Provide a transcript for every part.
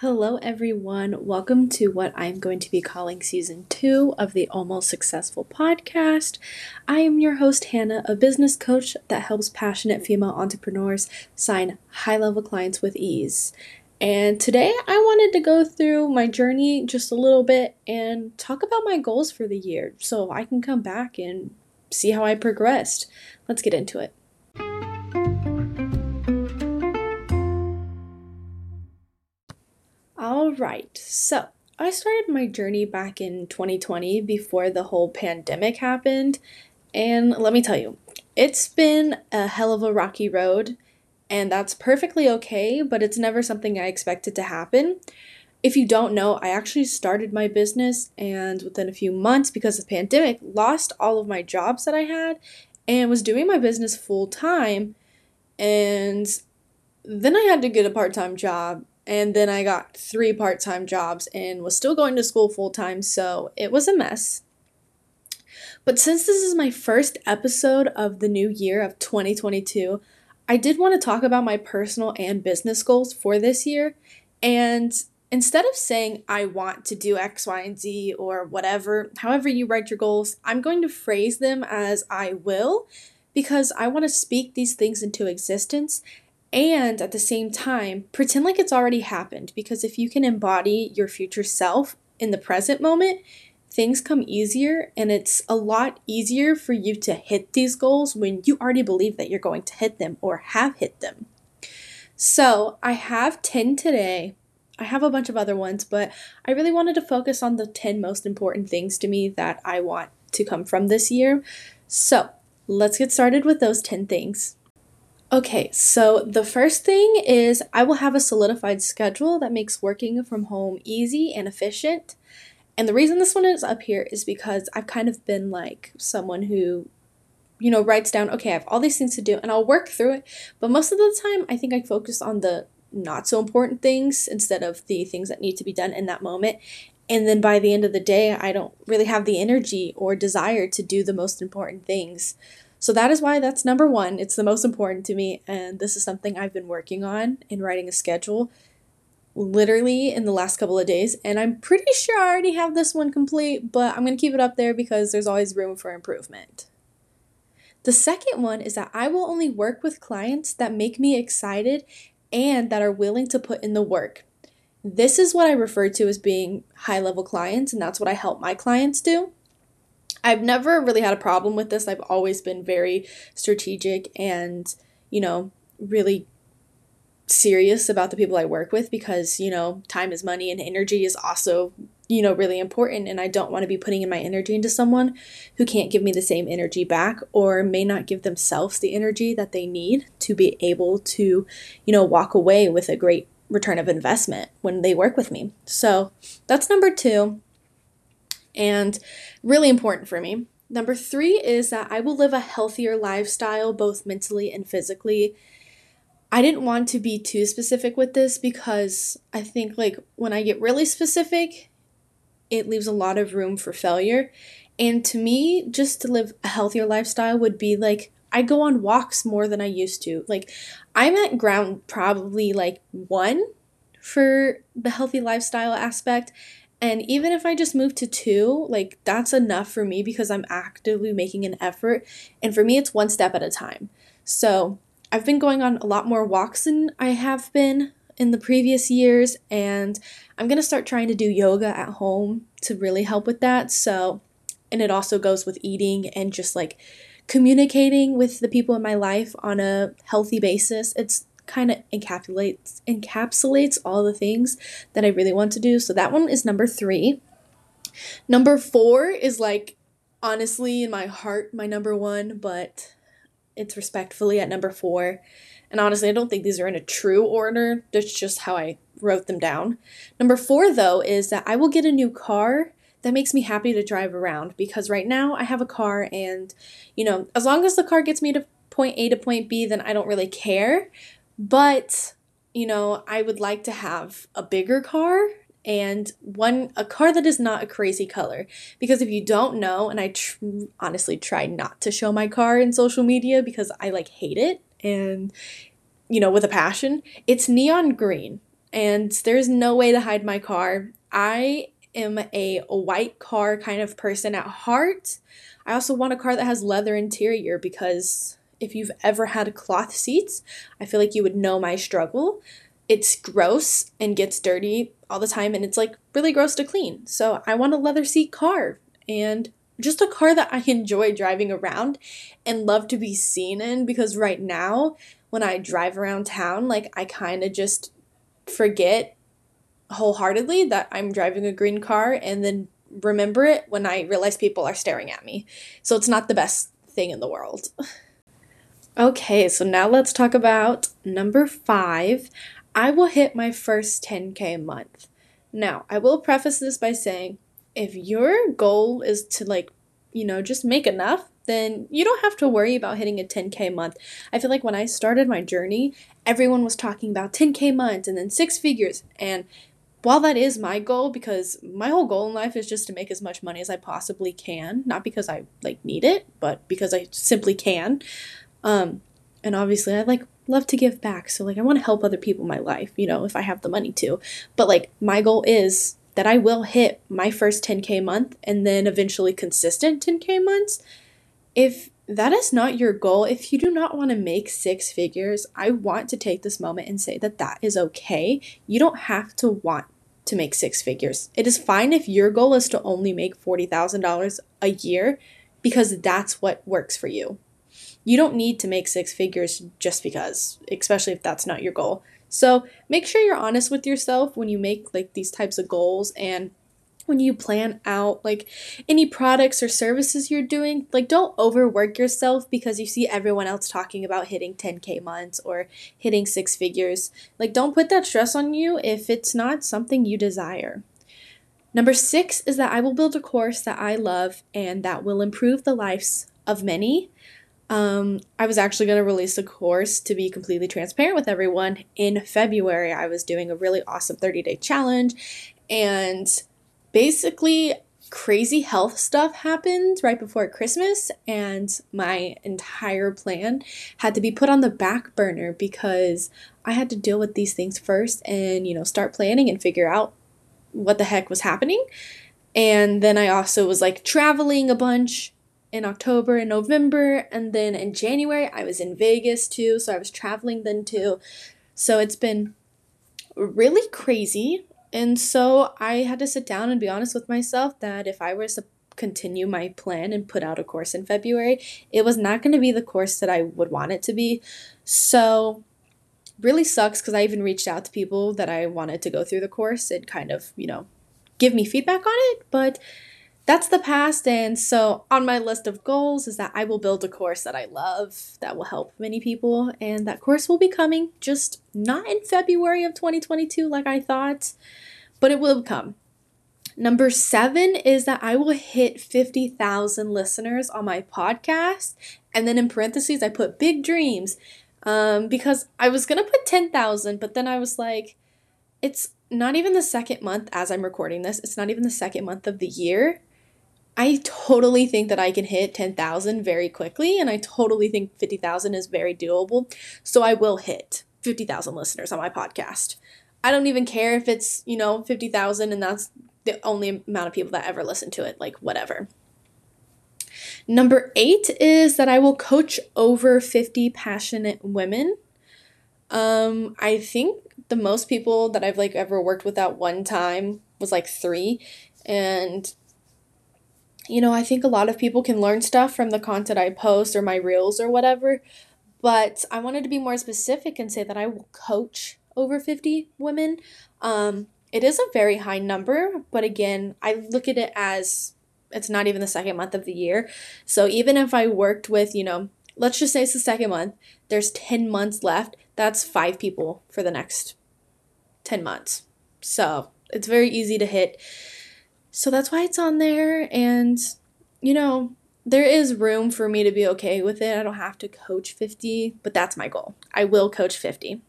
Hello, everyone. Welcome to what I'm going to be calling season two of the Almost Successful podcast. I am your host, Hannah, a business coach that helps passionate female entrepreneurs sign high level clients with ease. And today I wanted to go through my journey just a little bit and talk about my goals for the year so I can come back and see how I progressed. Let's get into it. All right, so I started my journey back in 2020 before the whole pandemic happened. And let me tell you, it's been a hell of a rocky road, and that's perfectly okay, but it's never something I expected to happen. If you don't know, I actually started my business and within a few months, because of the pandemic, lost all of my jobs that I had and was doing my business full time. And then I had to get a part time job and then I got three part time jobs and was still going to school full time, so it was a mess. But since this is my first episode of the new year of 2022, I did want to talk about my personal and business goals for this year. And instead of saying I want to do X, Y, and Z or whatever, however you write your goals, I'm going to phrase them as I will because I want to speak these things into existence and at the same time, pretend like it's already happened because if you can embody your future self in the present moment, things come easier and it's a lot easier for you to hit these goals when you already believe that you're going to hit them or have hit them. So, I have 10 today. I have a bunch of other ones, but I really wanted to focus on the 10 most important things to me that I want to come from this year. So, let's get started with those 10 things. Okay, so the first thing is I will have a solidified schedule that makes working from home easy and efficient. And the reason this one is up here is because I've kind of been like someone who, you know, writes down, okay, I have all these things to do and I'll work through it. But most of the time, I think I focus on the not so important things instead of the things that need to be done in that moment. And then by the end of the day, I don't really have the energy or desire to do the most important things. So that is why that's number one. It's the most important to me. And this is something I've been working on in writing a schedule literally in the last couple of days. And I'm pretty sure I already have this one complete, but I'm going to keep it up there because there's always room for improvement. The second one is that I will only work with clients that make me excited and that are willing to put in the work. This is what I refer to as being high level clients, and that's what I help my clients do. I've never really had a problem with this. I've always been very strategic and, you know, really serious about the people I work with because, you know, time is money and energy is also, you know, really important. And I don't want to be putting in my energy into someone who can't give me the same energy back or may not give themselves the energy that they need to be able to, you know, walk away with a great return of investment when they work with me. So that's number two and really important for me. Number three is that I will live a healthier lifestyle, both mentally and physically. I didn't want to be too specific with this because I think, like, when I get really specific, it leaves a lot of room for failure. And to me, just to live a healthier lifestyle would be like I go on walks more than I used to. Like, I'm at ground probably like one for the healthy lifestyle aspect. And even if I just move to two, like that's enough for me because I'm actively making an effort. And for me, it's one step at a time. So I've been going on a lot more walks than I have been in the previous years. And I'm going to start trying to do yoga at home to really help with that. So, and it also goes with eating and just like communicating with the people in my life on a healthy basis. It's kind of encapsulates encapsulates all the things that I really want to do. So that one is number 3. Number 4 is like honestly in my heart my number 1, but it's respectfully at number 4. And honestly, I don't think these are in a true order. That's just how I wrote them down. Number 4 though is that I will get a new car that makes me happy to drive around because right now I have a car and you know, as long as the car gets me to point A to point B, then I don't really care. But, you know, I would like to have a bigger car and one a car that is not a crazy color because if you don't know and I tr- honestly try not to show my car in social media because I like hate it and you know with a passion it's neon green and there's no way to hide my car. I am a white car kind of person at heart. I also want a car that has leather interior because if you've ever had cloth seats, I feel like you would know my struggle. It's gross and gets dirty all the time, and it's like really gross to clean. So I want a leather seat car and just a car that I enjoy driving around and love to be seen in because right now, when I drive around town, like I kind of just forget wholeheartedly that I'm driving a green car and then remember it when I realize people are staring at me. So it's not the best thing in the world. Okay, so now let's talk about number five. I will hit my first 10K a month. Now, I will preface this by saying if your goal is to, like, you know, just make enough, then you don't have to worry about hitting a 10K a month. I feel like when I started my journey, everyone was talking about 10K months and then six figures. And while that is my goal, because my whole goal in life is just to make as much money as I possibly can, not because I like need it, but because I simply can. Um, and obviously, I like love to give back. So like, I want to help other people in my life, you know, if I have the money to. But like, my goal is that I will hit my first 10k month and then eventually consistent 10k months. If that is not your goal, if you do not want to make six figures, I want to take this moment and say that that is okay. You don't have to want to make six figures. It is fine if your goal is to only make $40,000 a year because that's what works for you you don't need to make six figures just because, especially if that's not your goal. So make sure you're honest with yourself when you make like these types of goals and when you plan out like any products or services you're doing, like don't overwork yourself because you see everyone else talking about hitting 10k months or hitting six figures. Like don't put that stress on you if it's not something you desire. Number 6 is that I will build a course that I love and that will improve the lives of many um, I was actually going to release a course to be completely transparent with everyone in February. I was doing a really awesome 30 day challenge, and basically, crazy health stuff happened right before Christmas, and my entire plan had to be put on the back burner because I had to deal with these things first and, you know, start planning and figure out what the heck was happening. And then I also was like traveling a bunch in October and November. And then in January, I was in Vegas too. So I was traveling then too. So it's been really crazy. And so I had to sit down and be honest with myself that if I was to continue my plan and put out a course in February, it was not going to be the course that I would want it to be. So really sucks because I even reached out to people that I wanted to go through the course and kind of, you know, give me feedback on it. But that's the past. And so, on my list of goals is that I will build a course that I love that will help many people. And that course will be coming just not in February of 2022 like I thought, but it will come. Number seven is that I will hit 50,000 listeners on my podcast. And then in parentheses, I put big dreams um, because I was going to put 10,000, but then I was like, it's not even the second month as I'm recording this. It's not even the second month of the year. I totally think that I can hit 10,000 very quickly, and I totally think 50,000 is very doable. So I will hit 50,000 listeners on my podcast. I don't even care if it's, you know, 50,000 and that's the only amount of people that ever listen to it, like whatever. Number eight is that I will coach over 50 passionate women. Um, I think the most people that I've like ever worked with at one time was like three. And you know, I think a lot of people can learn stuff from the content I post or my reels or whatever, but I wanted to be more specific and say that I will coach over 50 women. Um, it is a very high number, but again, I look at it as it's not even the second month of the year. So even if I worked with, you know, let's just say it's the second month, there's 10 months left, that's five people for the next 10 months. So it's very easy to hit so that's why it's on there. And, you know, there is room for me to be okay with it. I don't have to coach 50, but that's my goal. I will coach 50.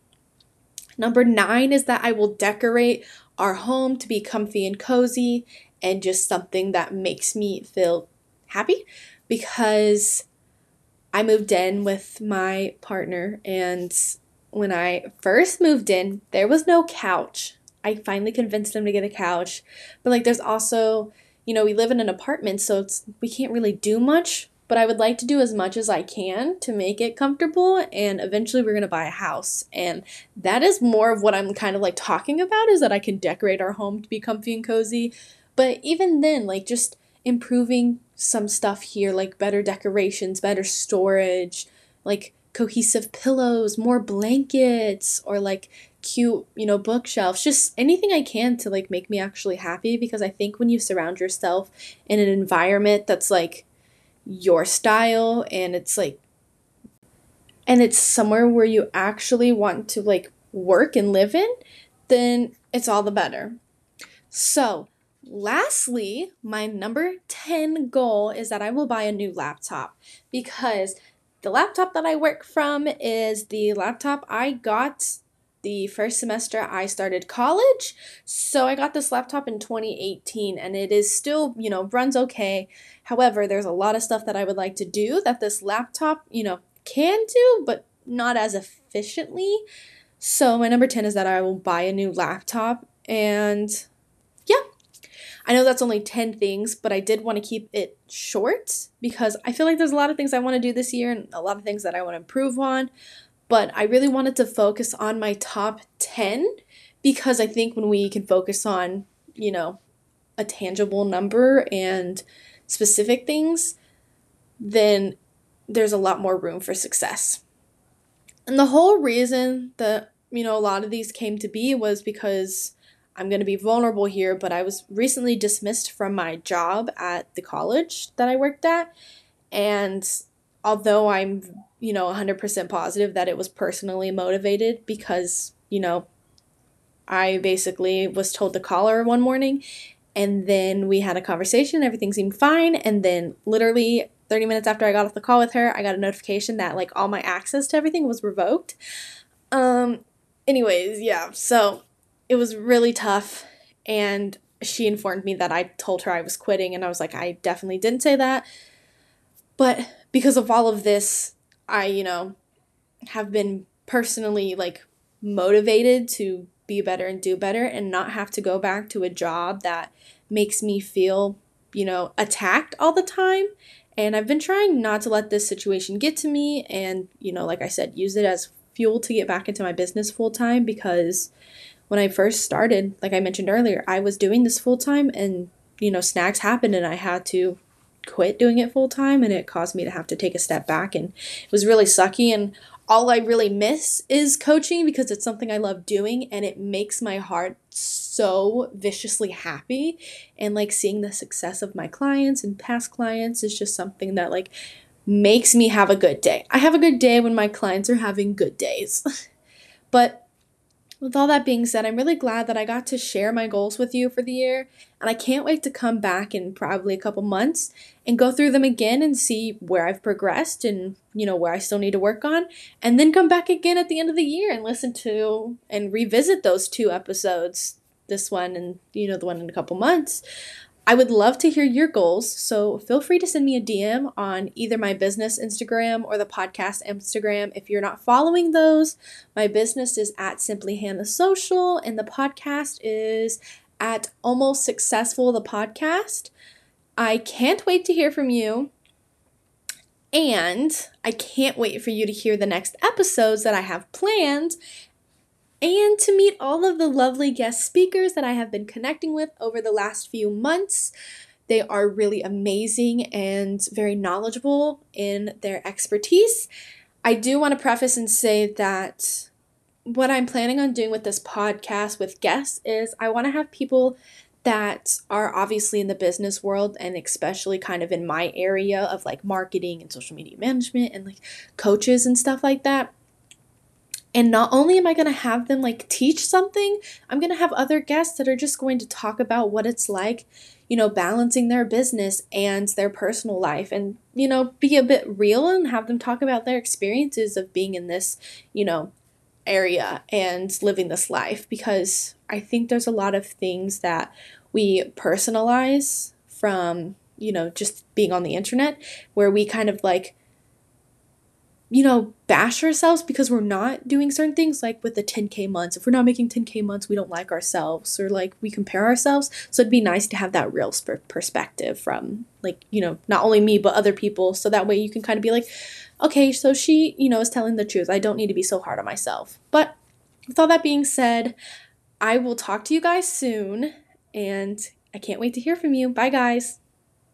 Number nine is that I will decorate our home to be comfy and cozy and just something that makes me feel happy because I moved in with my partner and when I first moved in, there was no couch. I finally convinced them to get a couch. But like there's also, you know, we live in an apartment, so it's we can't really do much, but I would like to do as much as I can to make it comfortable and eventually we're going to buy a house. And that is more of what I'm kind of like talking about is that I can decorate our home to be comfy and cozy. But even then, like just improving some stuff here like better decorations, better storage, like cohesive pillows, more blankets, or like cute, you know, bookshelves, just anything I can to like make me actually happy because I think when you surround yourself in an environment that's like your style and it's like and it's somewhere where you actually want to like work and live in, then it's all the better. So, lastly, my number 10 goal is that I will buy a new laptop because the laptop that I work from is the laptop I got the first semester I started college. So I got this laptop in 2018 and it is still, you know, runs okay. However, there's a lot of stuff that I would like to do that this laptop, you know, can do, but not as efficiently. So my number 10 is that I will buy a new laptop and I know that's only 10 things, but I did want to keep it short because I feel like there's a lot of things I want to do this year and a lot of things that I want to improve on. But I really wanted to focus on my top 10 because I think when we can focus on, you know, a tangible number and specific things, then there's a lot more room for success. And the whole reason that, you know, a lot of these came to be was because I'm going to be vulnerable here, but I was recently dismissed from my job at the college that I worked at. And although I'm, you know, 100% positive that it was personally motivated because, you know, I basically was told to call her one morning and then we had a conversation, everything seemed fine. And then literally 30 minutes after I got off the call with her, I got a notification that like all my access to everything was revoked. Um, anyways, yeah, so it was really tough and she informed me that I told her I was quitting and I was like I definitely didn't say that. But because of all of this, I, you know, have been personally like motivated to be better and do better and not have to go back to a job that makes me feel, you know, attacked all the time. And I've been trying not to let this situation get to me and, you know, like I said, use it as fuel to get back into my business full time because when I first started, like I mentioned earlier, I was doing this full time and, you know, snags happened and I had to quit doing it full time and it caused me to have to take a step back and it was really sucky and all I really miss is coaching because it's something I love doing and it makes my heart so viciously happy and like seeing the success of my clients and past clients is just something that like makes me have a good day. I have a good day when my clients are having good days. but with all that being said, I'm really glad that I got to share my goals with you for the year, and I can't wait to come back in probably a couple months and go through them again and see where I've progressed and, you know, where I still need to work on, and then come back again at the end of the year and listen to and revisit those two episodes, this one and, you know, the one in a couple months. I would love to hear your goals, so feel free to send me a DM on either my business Instagram or the podcast Instagram. If you're not following those, my business is at Simply Hannah Social, and the podcast is at Almost Successful, the podcast. I can't wait to hear from you. And I can't wait for you to hear the next episodes that I have planned and to meet all of the lovely guest speakers that I have been connecting with over the last few months. They are really amazing and very knowledgeable in their expertise. I do want to preface and say that what I'm planning on doing with this podcast with guests is I want to have people that are obviously in the business world and especially kind of in my area of like marketing and social media management and like coaches and stuff like that. And not only am I going to have them like teach something, I'm going to have other guests that are just going to talk about what it's like, you know, balancing their business and their personal life and, you know, be a bit real and have them talk about their experiences of being in this, you know, area and living this life. Because I think there's a lot of things that we personalize from, you know, just being on the internet where we kind of like you know, bash ourselves because we're not doing certain things, like with the 10K months. If we're not making 10K months, we don't like ourselves, or like we compare ourselves. So it'd be nice to have that real sp- perspective from, like, you know, not only me, but other people. So that way you can kind of be like, okay, so she, you know, is telling the truth. I don't need to be so hard on myself. But with all that being said, I will talk to you guys soon, and I can't wait to hear from you. Bye, guys.